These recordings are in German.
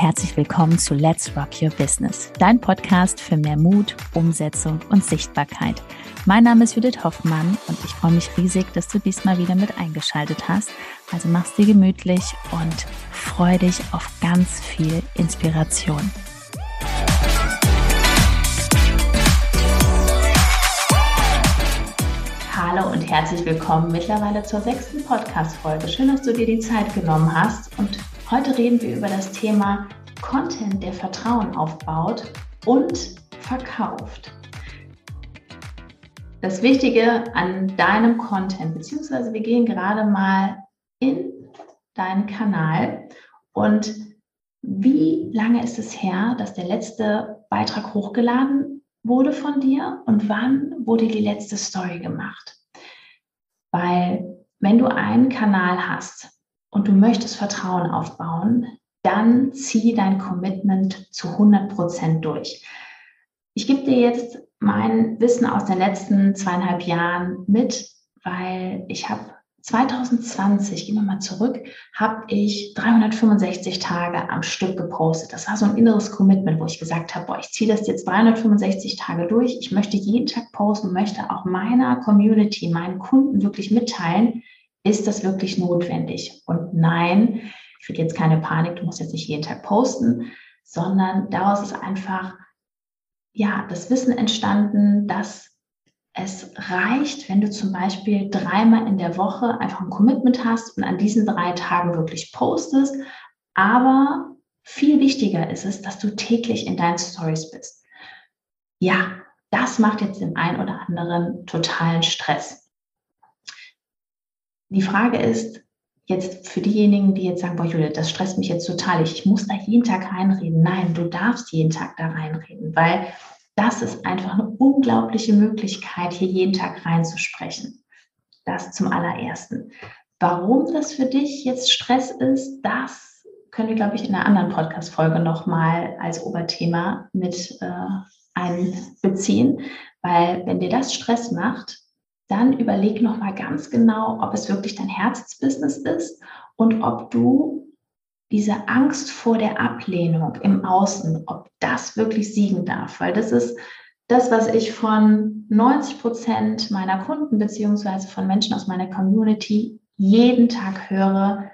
herzlich willkommen zu Let's Rock Your Business, dein Podcast für mehr Mut, Umsetzung und Sichtbarkeit. Mein Name ist Judith Hoffmann und ich freue mich riesig, dass du diesmal wieder mit eingeschaltet hast. Also mach's dir gemütlich und freu dich auf ganz viel Inspiration. Hallo und herzlich willkommen mittlerweile zur sechsten Podcast-Folge. Schön, dass du dir die Zeit genommen hast und Heute reden wir über das Thema Content, der Vertrauen aufbaut und verkauft. Das Wichtige an deinem Content, beziehungsweise wir gehen gerade mal in deinen Kanal und wie lange ist es her, dass der letzte Beitrag hochgeladen wurde von dir und wann wurde die letzte Story gemacht? Weil wenn du einen Kanal hast, und du möchtest Vertrauen aufbauen, dann zieh dein Commitment zu 100 Prozent durch. Ich gebe dir jetzt mein Wissen aus den letzten zweieinhalb Jahren mit, weil ich habe 2020, gehen wir mal zurück, habe ich 365 Tage am Stück gepostet. Das war so ein inneres Commitment, wo ich gesagt habe, boah, ich ziehe das jetzt 365 Tage durch. Ich möchte jeden Tag posten, möchte auch meiner Community, meinen Kunden wirklich mitteilen, ist das wirklich notwendig? Und nein, ich kriege jetzt keine Panik, du musst jetzt nicht jeden Tag posten, sondern daraus ist einfach, ja, das Wissen entstanden, dass es reicht, wenn du zum Beispiel dreimal in der Woche einfach ein Commitment hast und an diesen drei Tagen wirklich postest. Aber viel wichtiger ist es, dass du täglich in deinen Stories bist. Ja, das macht jetzt dem einen oder anderen totalen Stress. Die Frage ist jetzt für diejenigen, die jetzt sagen, boah, Julia, das stresst mich jetzt total. Ich, ich muss da jeden Tag reinreden. Nein, du darfst jeden Tag da reinreden, weil das ist einfach eine unglaubliche Möglichkeit, hier jeden Tag reinzusprechen. Das zum allerersten. Warum das für dich jetzt Stress ist, das können wir, glaube ich, in einer anderen Podcast-Folge nochmal als Oberthema mit äh, einbeziehen. Weil wenn dir das Stress macht, dann überleg noch mal ganz genau, ob es wirklich dein Herzensbusiness ist und ob du diese Angst vor der Ablehnung im Außen, ob das wirklich siegen darf, weil das ist das, was ich von 90 Prozent meiner Kunden beziehungsweise von Menschen aus meiner Community jeden Tag höre.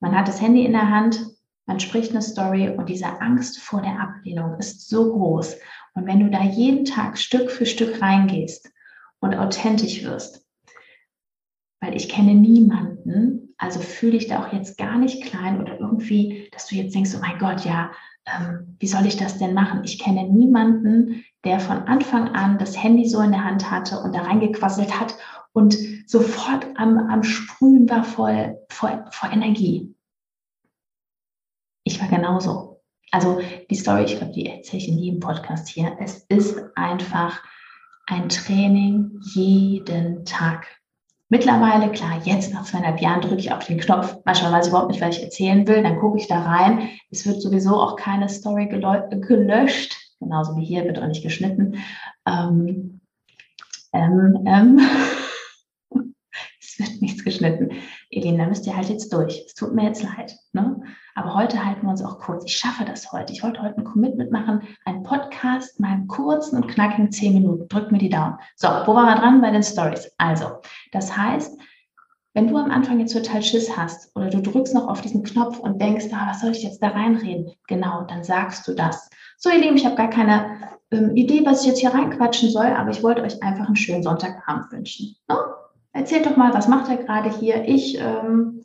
Man hat das Handy in der Hand, man spricht eine Story und diese Angst vor der Ablehnung ist so groß. Und wenn du da jeden Tag Stück für Stück reingehst und authentisch wirst. Weil ich kenne niemanden, also fühle dich da auch jetzt gar nicht klein oder irgendwie, dass du jetzt denkst, oh mein Gott, ja, ähm, wie soll ich das denn machen? Ich kenne niemanden, der von Anfang an das Handy so in der Hand hatte und da reingequasselt hat und sofort am, am Sprühen war voll, vor, vor Energie. Ich war genauso. Also die Story, ich glaube, die erzähle ich in jedem Podcast hier. Es ist einfach ein Training jeden Tag. Mittlerweile, klar, jetzt nach zweieinhalb Jahren drücke ich auf den Knopf. Manchmal weiß ich überhaupt nicht, was ich erzählen will. Dann gucke ich da rein. Es wird sowieso auch keine Story gelöscht. Genauso wie hier wird auch nicht geschnitten. Ähm, ähm, ähm. es wird nichts geschnitten. Elena, müsst ihr halt jetzt durch. Es tut mir jetzt leid. Ne? Aber heute halten wir uns auch kurz. Ich schaffe das heute. Ich wollte heute ein Commitment machen, einen Podcast, mal einen kurzen und knackigen 10 Minuten. Drück mir die Daumen. So, wo waren wir dran? Bei den Stories. Also, das heißt, wenn du am Anfang jetzt total Schiss hast oder du drückst noch auf diesen Knopf und denkst, ah, was soll ich jetzt da reinreden? Genau, dann sagst du das. So, ihr Lieben, ich habe gar keine ähm, Idee, was ich jetzt hier reinquatschen soll, aber ich wollte euch einfach einen schönen Sonntagabend wünschen. No? Ne? Erzählt doch mal, was macht ihr gerade hier? Ich ähm,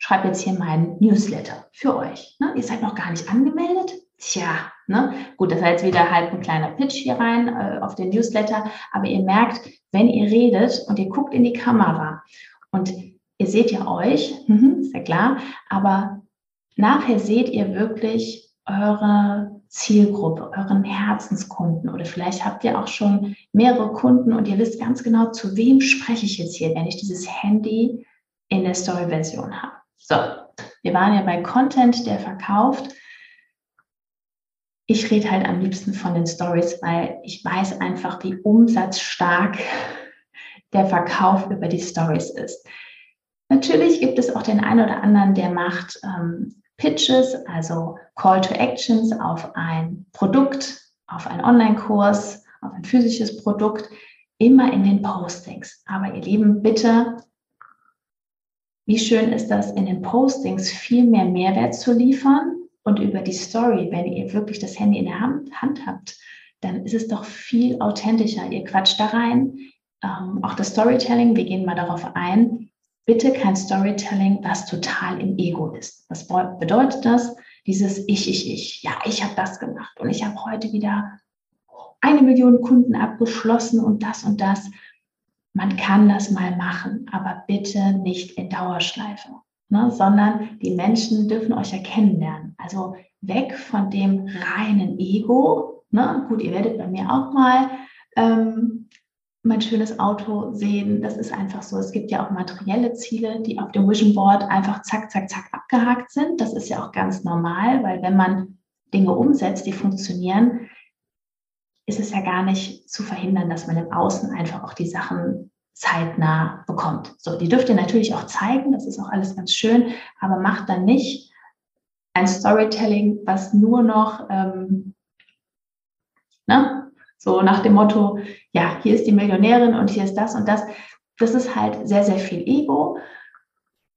schreibe jetzt hier meinen Newsletter für euch. Ne? Ihr seid noch gar nicht angemeldet? Tja, ne? gut, das war jetzt wieder halt ein kleiner Pitch hier rein äh, auf den Newsletter, aber ihr merkt, wenn ihr redet und ihr guckt in die Kamera und ihr seht ja euch, mhm, ist ja klar, aber nachher seht ihr wirklich eure Zielgruppe, euren Herzenskunden oder vielleicht habt ihr auch schon mehrere Kunden und ihr wisst ganz genau, zu wem spreche ich jetzt hier, wenn ich dieses Handy in der Story-Version habe. So, wir waren ja bei Content, der verkauft. Ich rede halt am liebsten von den Stories, weil ich weiß einfach, wie umsatzstark der Verkauf über die Stories ist. Natürlich gibt es auch den einen oder anderen, der macht ähm, Pitches, also Call to Actions auf ein Produkt, auf einen Online-Kurs, auf ein physisches Produkt, immer in den Postings. Aber ihr Lieben, bitte, wie schön ist das, in den Postings viel mehr Mehrwert zu liefern und über die Story, wenn ihr wirklich das Handy in der Hand, habt, dann ist es doch viel authentischer. Ihr quatscht da rein. Ähm, auch das Storytelling, wir gehen mal darauf ein. Bitte kein Storytelling, was total im Ego ist. Was bedeutet das? Dieses Ich, ich, ich. Ja, ich habe das gemacht und ich habe heute wieder eine Million Kunden abgeschlossen und das und das. Man kann das mal machen, aber bitte nicht in Dauerschleife, ne? sondern die Menschen dürfen euch ja kennenlernen. Also weg von dem reinen Ego. Ne? Gut, ihr werdet bei mir auch mal ähm, mein schönes Auto sehen. Das ist einfach so. Es gibt ja auch materielle Ziele, die auf dem Vision Board einfach zack, zack, zack abgehakt sind. Das ist ja auch ganz normal, weil wenn man Dinge umsetzt, die funktionieren, ist es ja gar nicht zu verhindern, dass man im Außen einfach auch die Sachen zeitnah bekommt. So, die dürft ihr natürlich auch zeigen, das ist auch alles ganz schön, aber macht dann nicht ein Storytelling, was nur noch ähm, ne, so nach dem Motto, ja, hier ist die Millionärin und hier ist das und das. Das ist halt sehr, sehr viel Ego.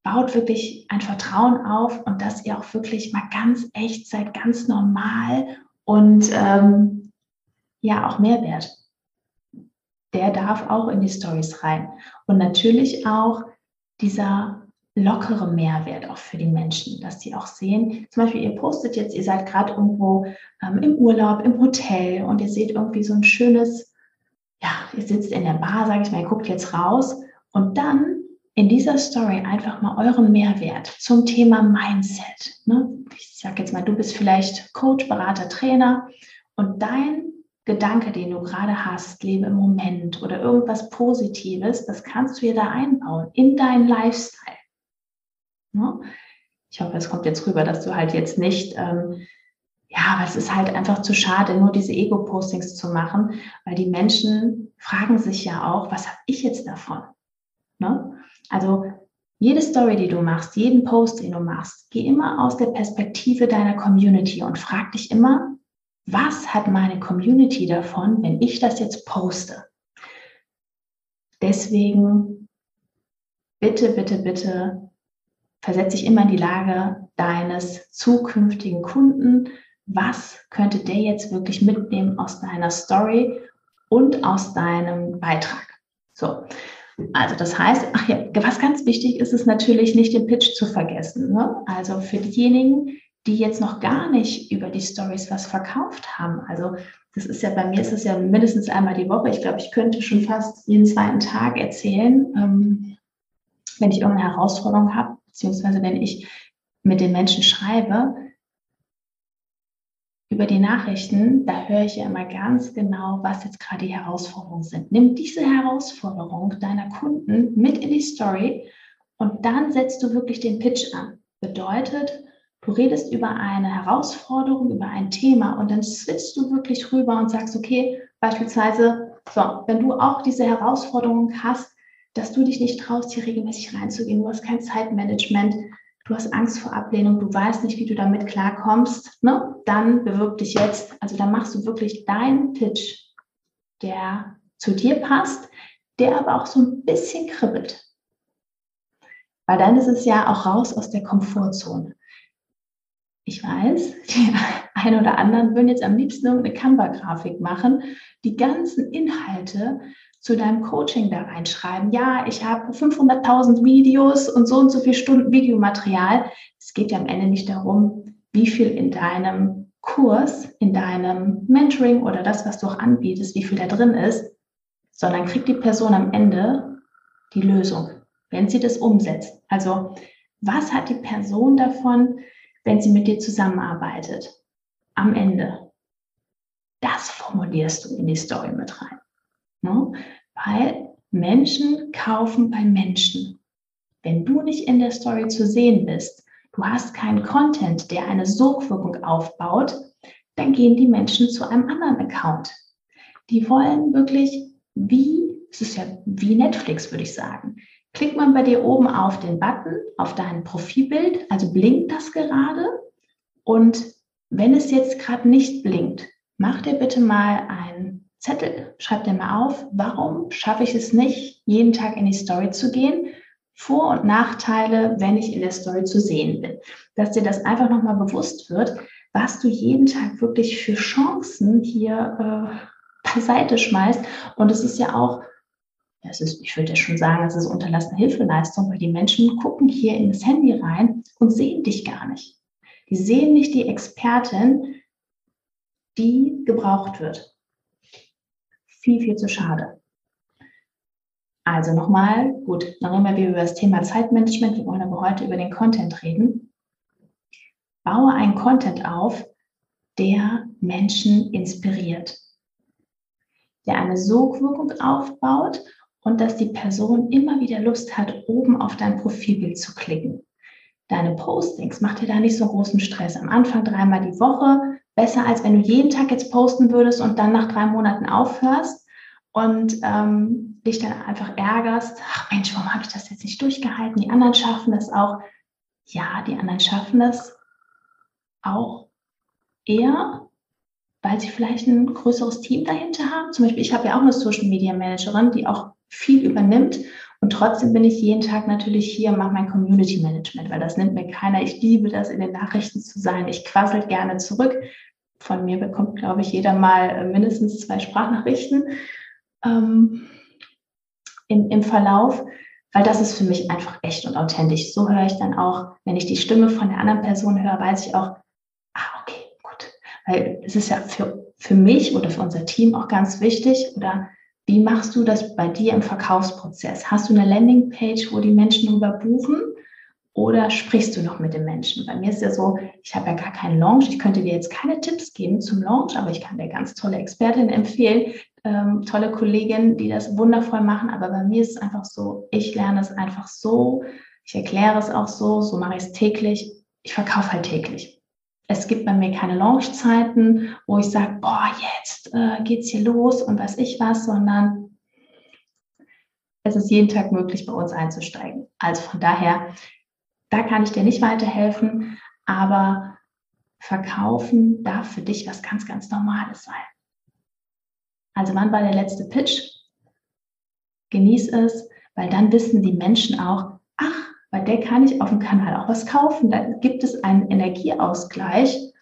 Baut wirklich ein Vertrauen auf und dass ihr auch wirklich mal ganz echt seid, ganz normal und ähm, ja auch Mehrwert. Der darf auch in die Stories rein. Und natürlich auch dieser lockere Mehrwert auch für die Menschen, dass die auch sehen, zum Beispiel ihr postet jetzt, ihr seid gerade irgendwo ähm, im Urlaub, im Hotel und ihr seht irgendwie so ein schönes, ja, ihr sitzt in der Bar, sage ich mal, ihr guckt jetzt raus und dann in dieser Story einfach mal euren Mehrwert zum Thema Mindset. Ne? Ich sage jetzt mal, du bist vielleicht Coach, Berater, Trainer und dein Gedanke, den du gerade hast, lebe im Moment oder irgendwas Positives, das kannst du dir da einbauen in deinen Lifestyle. Ne? Ich hoffe, es kommt jetzt rüber, dass du halt jetzt nicht, ähm, ja, aber es ist halt einfach zu schade, nur diese Ego-Postings zu machen, weil die Menschen fragen sich ja auch, was habe ich jetzt davon? Ne? Also jede Story, die du machst, jeden Post, den du machst, geh immer aus der Perspektive deiner Community und frag dich immer, was hat meine Community davon, wenn ich das jetzt poste? Deswegen bitte, bitte, bitte versetze dich immer in die Lage deines zukünftigen Kunden. Was könnte der jetzt wirklich mitnehmen aus deiner Story und aus deinem Beitrag? So. Also das heißt, ach ja, was ganz wichtig ist, ist natürlich nicht den Pitch zu vergessen. Ne? Also für diejenigen, die jetzt noch gar nicht über die Stories was verkauft haben. Also das ist ja bei mir ist es ja mindestens einmal die Woche. Ich glaube, ich könnte schon fast jeden zweiten Tag erzählen, ähm, wenn ich irgendeine Herausforderung habe, beziehungsweise wenn ich mit den Menschen schreibe. Über die Nachrichten, da höre ich ja immer ganz genau, was jetzt gerade die Herausforderungen sind. Nimm diese Herausforderung deiner Kunden mit in die Story und dann setzt du wirklich den Pitch an. Bedeutet, Du redest über eine Herausforderung, über ein Thema und dann switchst du wirklich rüber und sagst, okay, beispielsweise, so, wenn du auch diese Herausforderung hast, dass du dich nicht traust, hier regelmäßig reinzugehen, du hast kein Zeitmanagement, du hast Angst vor Ablehnung, du weißt nicht, wie du damit klarkommst, ne? dann bewirb dich jetzt. Also dann machst du wirklich deinen Pitch, der zu dir passt, der aber auch so ein bisschen kribbelt. Weil dann ist es ja auch raus aus der Komfortzone. Ich weiß, die einen oder anderen würden jetzt am liebsten irgendeine Canva-Grafik machen, die ganzen Inhalte zu deinem Coaching da reinschreiben. Ja, ich habe 500.000 Videos und so und so viele Stunden Videomaterial. Es geht ja am Ende nicht darum, wie viel in deinem Kurs, in deinem Mentoring oder das, was du auch anbietest, wie viel da drin ist, sondern kriegt die Person am Ende die Lösung, wenn sie das umsetzt. Also, was hat die Person davon, wenn sie mit dir zusammenarbeitet. Am Ende. Das formulierst du in die Story mit rein. Ne? Weil Menschen kaufen bei Menschen. Wenn du nicht in der Story zu sehen bist, du hast keinen Content, der eine Sogwirkung aufbaut, dann gehen die Menschen zu einem anderen Account. Die wollen wirklich wie, es ist ja wie Netflix, würde ich sagen. Klickt man bei dir oben auf den Button, auf dein Profilbild, also blinkt das gerade. Und wenn es jetzt gerade nicht blinkt, mach dir bitte mal einen Zettel, schreib dir mal auf, warum schaffe ich es nicht, jeden Tag in die Story zu gehen? Vor- und Nachteile, wenn ich in der Story zu sehen bin. Dass dir das einfach nochmal bewusst wird, was du jeden Tag wirklich für Chancen hier äh, beiseite schmeißt. Und es ist ja auch, es ist, ich würde ja schon sagen, es ist unterlassene Hilfeleistung, weil die Menschen gucken hier in das Handy rein und sehen dich gar nicht. Die sehen nicht die Expertin, die gebraucht wird. Viel, viel zu schade. Also nochmal, gut, dann reden wir über das Thema Zeitmanagement. Wir wollen aber heute über den Content reden. Baue einen Content auf, der Menschen inspiriert, der eine Sogwirkung aufbaut und dass die Person immer wieder Lust hat, oben auf dein Profilbild zu klicken. Deine Postings, mach dir da nicht so großen Stress. Am Anfang dreimal die Woche, besser als wenn du jeden Tag jetzt posten würdest und dann nach drei Monaten aufhörst und ähm, dich dann einfach ärgerst. Ach Mensch, warum habe ich das jetzt nicht durchgehalten? Die anderen schaffen das auch. Ja, die anderen schaffen das auch eher, weil sie vielleicht ein größeres Team dahinter haben. Zum Beispiel, ich habe ja auch eine Social Media Managerin, die auch viel übernimmt. Und trotzdem bin ich jeden Tag natürlich hier und mache mein Community Management, weil das nimmt mir keiner. Ich liebe das, in den Nachrichten zu sein. Ich quassel gerne zurück. Von mir bekommt, glaube ich, jeder mal äh, mindestens zwei Sprachnachrichten ähm, im, im Verlauf, weil das ist für mich einfach echt und authentisch. So höre ich dann auch, wenn ich die Stimme von der anderen Person höre, weiß ich auch, ah, okay, gut. Weil es ist ja für, für mich oder für unser Team auch ganz wichtig oder wie machst du das bei dir im Verkaufsprozess? Hast du eine Landingpage, wo die Menschen darüber buchen? Oder sprichst du noch mit den Menschen? Bei mir ist ja so, ich habe ja gar keinen Launch. Ich könnte dir jetzt keine Tipps geben zum Launch, aber ich kann dir ganz tolle Expertinnen empfehlen, ähm, tolle Kolleginnen, die das wundervoll machen. Aber bei mir ist es einfach so, ich lerne es einfach so, ich erkläre es auch so, so mache ich es täglich. Ich verkaufe halt täglich. Es gibt bei mir keine Launchzeiten, wo ich sage, boah, jetzt äh, geht's hier los und weiß ich was, sondern es ist jeden Tag möglich, bei uns einzusteigen. Also von daher, da kann ich dir nicht weiterhelfen, aber verkaufen darf für dich was ganz, ganz Normales sein. Also wann war der letzte Pitch? Genieß es, weil dann wissen die Menschen auch, bei der kann ich auf dem Kanal auch was kaufen. Da gibt es einen Energieausgleich.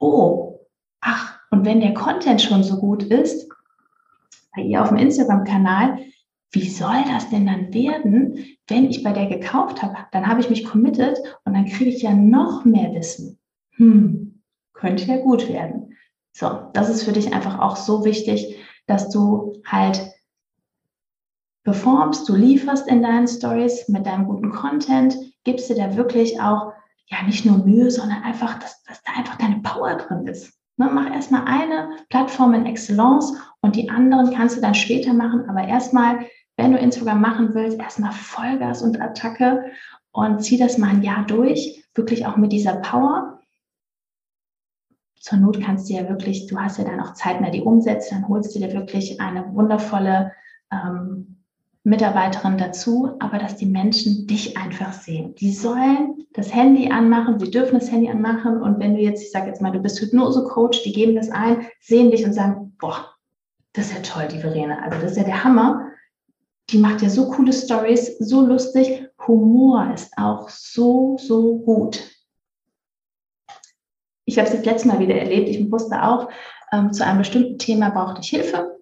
Oh, ach, und wenn der Content schon so gut ist, bei ihr auf dem Instagram-Kanal, wie soll das denn dann werden, wenn ich bei der gekauft habe? Dann habe ich mich committed und dann kriege ich ja noch mehr Wissen. Hm, könnte ja gut werden. So, das ist für dich einfach auch so wichtig, dass du halt performst, du lieferst in deinen Stories mit deinem guten Content, gibst dir da wirklich auch ja nicht nur Mühe, sondern einfach, dass, dass da einfach deine Power drin ist. Ne, mach erstmal eine Plattform in Excellence und die anderen kannst du dann später machen, aber erstmal, wenn du Instagram machen willst, erstmal Vollgas und Attacke und zieh das mal ein Jahr durch, wirklich auch mit dieser Power. Zur Not kannst du ja wirklich, du hast ja dann auch Zeit mehr die Umsätze, dann holst du dir wirklich eine wundervolle ähm, Mitarbeiterin dazu, aber dass die Menschen dich einfach sehen. Die sollen das Handy anmachen, sie dürfen das Handy anmachen und wenn du jetzt, ich sage jetzt mal, du bist Hypnose-Coach, die geben das ein, sehen dich und sagen, boah, das ist ja toll, die Verena, also das ist ja der Hammer. Die macht ja so coole Stories, so lustig. Humor ist auch so, so gut. Ich habe es das letzte Mal wieder erlebt. Ich wusste auch, ähm, zu einem bestimmten Thema brauchte ich Hilfe.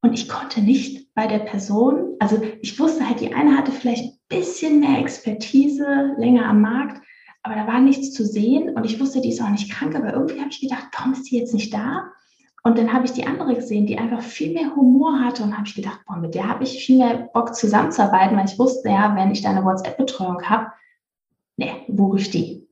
Und ich konnte nicht bei der Person, also ich wusste halt, die eine hatte vielleicht ein bisschen mehr Expertise, länger am Markt, aber da war nichts zu sehen und ich wusste, die ist auch nicht krank, aber irgendwie habe ich gedacht, warum ist die jetzt nicht da? Und dann habe ich die andere gesehen, die einfach viel mehr Humor hatte und habe ich gedacht, boah, mit der habe ich viel mehr Bock zusammenzuarbeiten, weil ich wusste ja, wenn ich da eine WhatsApp-Betreuung habe, ne, buche ich die.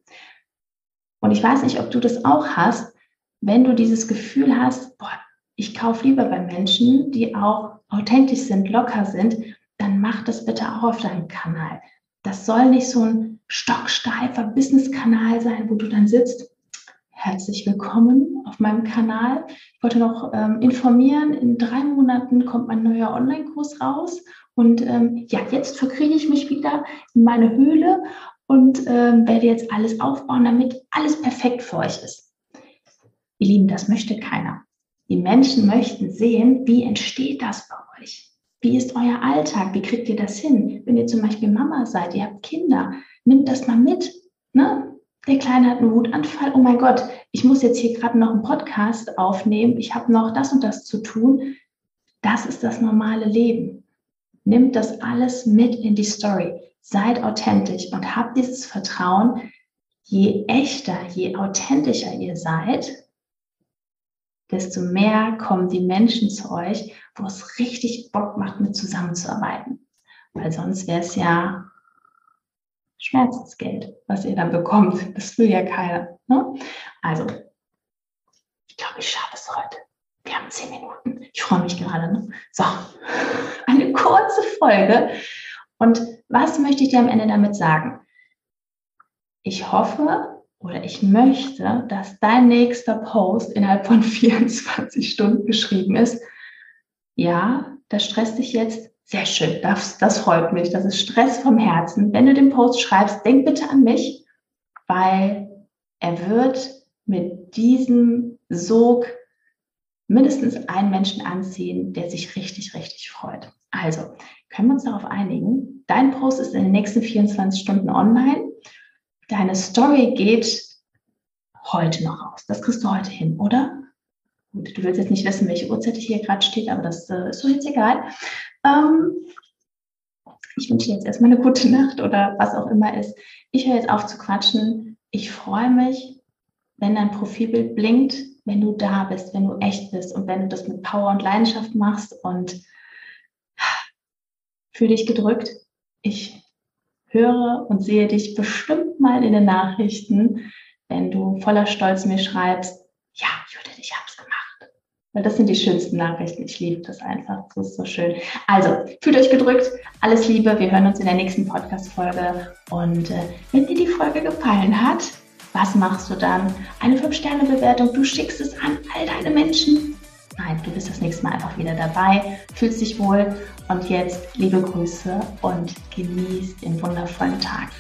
Und ich weiß nicht, ob du das auch hast, wenn du dieses Gefühl hast, boah, ich kaufe lieber bei Menschen, die auch authentisch sind, locker sind, dann mach das bitte auch auf deinem Kanal. Das soll nicht so ein stocksteifer Business-Kanal sein, wo du dann sitzt. Herzlich willkommen auf meinem Kanal. Ich wollte noch ähm, informieren, in drei Monaten kommt mein neuer Online-Kurs raus Und ähm, ja, jetzt verkriege ich mich wieder in meine Höhle und ähm, werde jetzt alles aufbauen, damit alles perfekt für euch ist. Ihr Lieben, das möchte keiner. Die Menschen möchten sehen, wie entsteht das bei euch? Wie ist euer Alltag? Wie kriegt ihr das hin? Wenn ihr zum Beispiel Mama seid, ihr habt Kinder, nimmt das mal mit. Ne? Der Kleine hat einen Wutanfall. Oh mein Gott, ich muss jetzt hier gerade noch einen Podcast aufnehmen. Ich habe noch das und das zu tun. Das ist das normale Leben. Nimmt das alles mit in die Story. Seid authentisch und habt dieses Vertrauen. Je echter, je authentischer ihr seid, desto mehr kommen die Menschen zu euch, wo es richtig Bock macht, mit zusammenzuarbeiten. Weil sonst wäre es ja Schmerzensgeld, was ihr dann bekommt. Das will ja keiner. Ne? Also, ich glaube, ich schaffe es heute. Wir haben zehn Minuten. Ich freue mich gerade. Ne? So, eine kurze Folge. Und was möchte ich dir am Ende damit sagen? Ich hoffe, oder ich möchte, dass dein nächster Post innerhalb von 24 Stunden geschrieben ist. Ja, das stresst dich jetzt. Sehr schön, das, das freut mich. Das ist Stress vom Herzen. Wenn du den Post schreibst, denk bitte an mich, weil er wird mit diesem Sog mindestens einen Menschen anziehen, der sich richtig, richtig freut. Also, können wir uns darauf einigen? Dein Post ist in den nächsten 24 Stunden online deine Story geht heute noch raus. Das kriegst du heute hin, oder? Gut, du willst jetzt nicht wissen, welche Uhrzeit hier gerade steht, aber das äh, ist doch jetzt egal. Ähm, ich wünsche dir jetzt erstmal eine gute Nacht oder was auch immer ist. Ich höre jetzt auf zu quatschen. Ich freue mich, wenn dein Profilbild blinkt, wenn du da bist, wenn du echt bist und wenn du das mit Power und Leidenschaft machst und fühle dich gedrückt. Ich höre und sehe dich bestimmt mal in den Nachrichten, wenn du voller Stolz mir schreibst, ja, Judith, ich habe es gemacht. Weil das sind die schönsten Nachrichten. Ich liebe das einfach. Das ist so schön. Also, fühlt euch gedrückt. Alles Liebe. Wir hören uns in der nächsten Podcast-Folge. Und äh, wenn dir die Folge gefallen hat, was machst du dann? Eine 5-Sterne-Bewertung. Du schickst es an all deine Menschen. Nein, du bist das nächste Mal einfach wieder dabei, fühlst dich wohl und jetzt liebe Grüße und genieß den wundervollen Tag.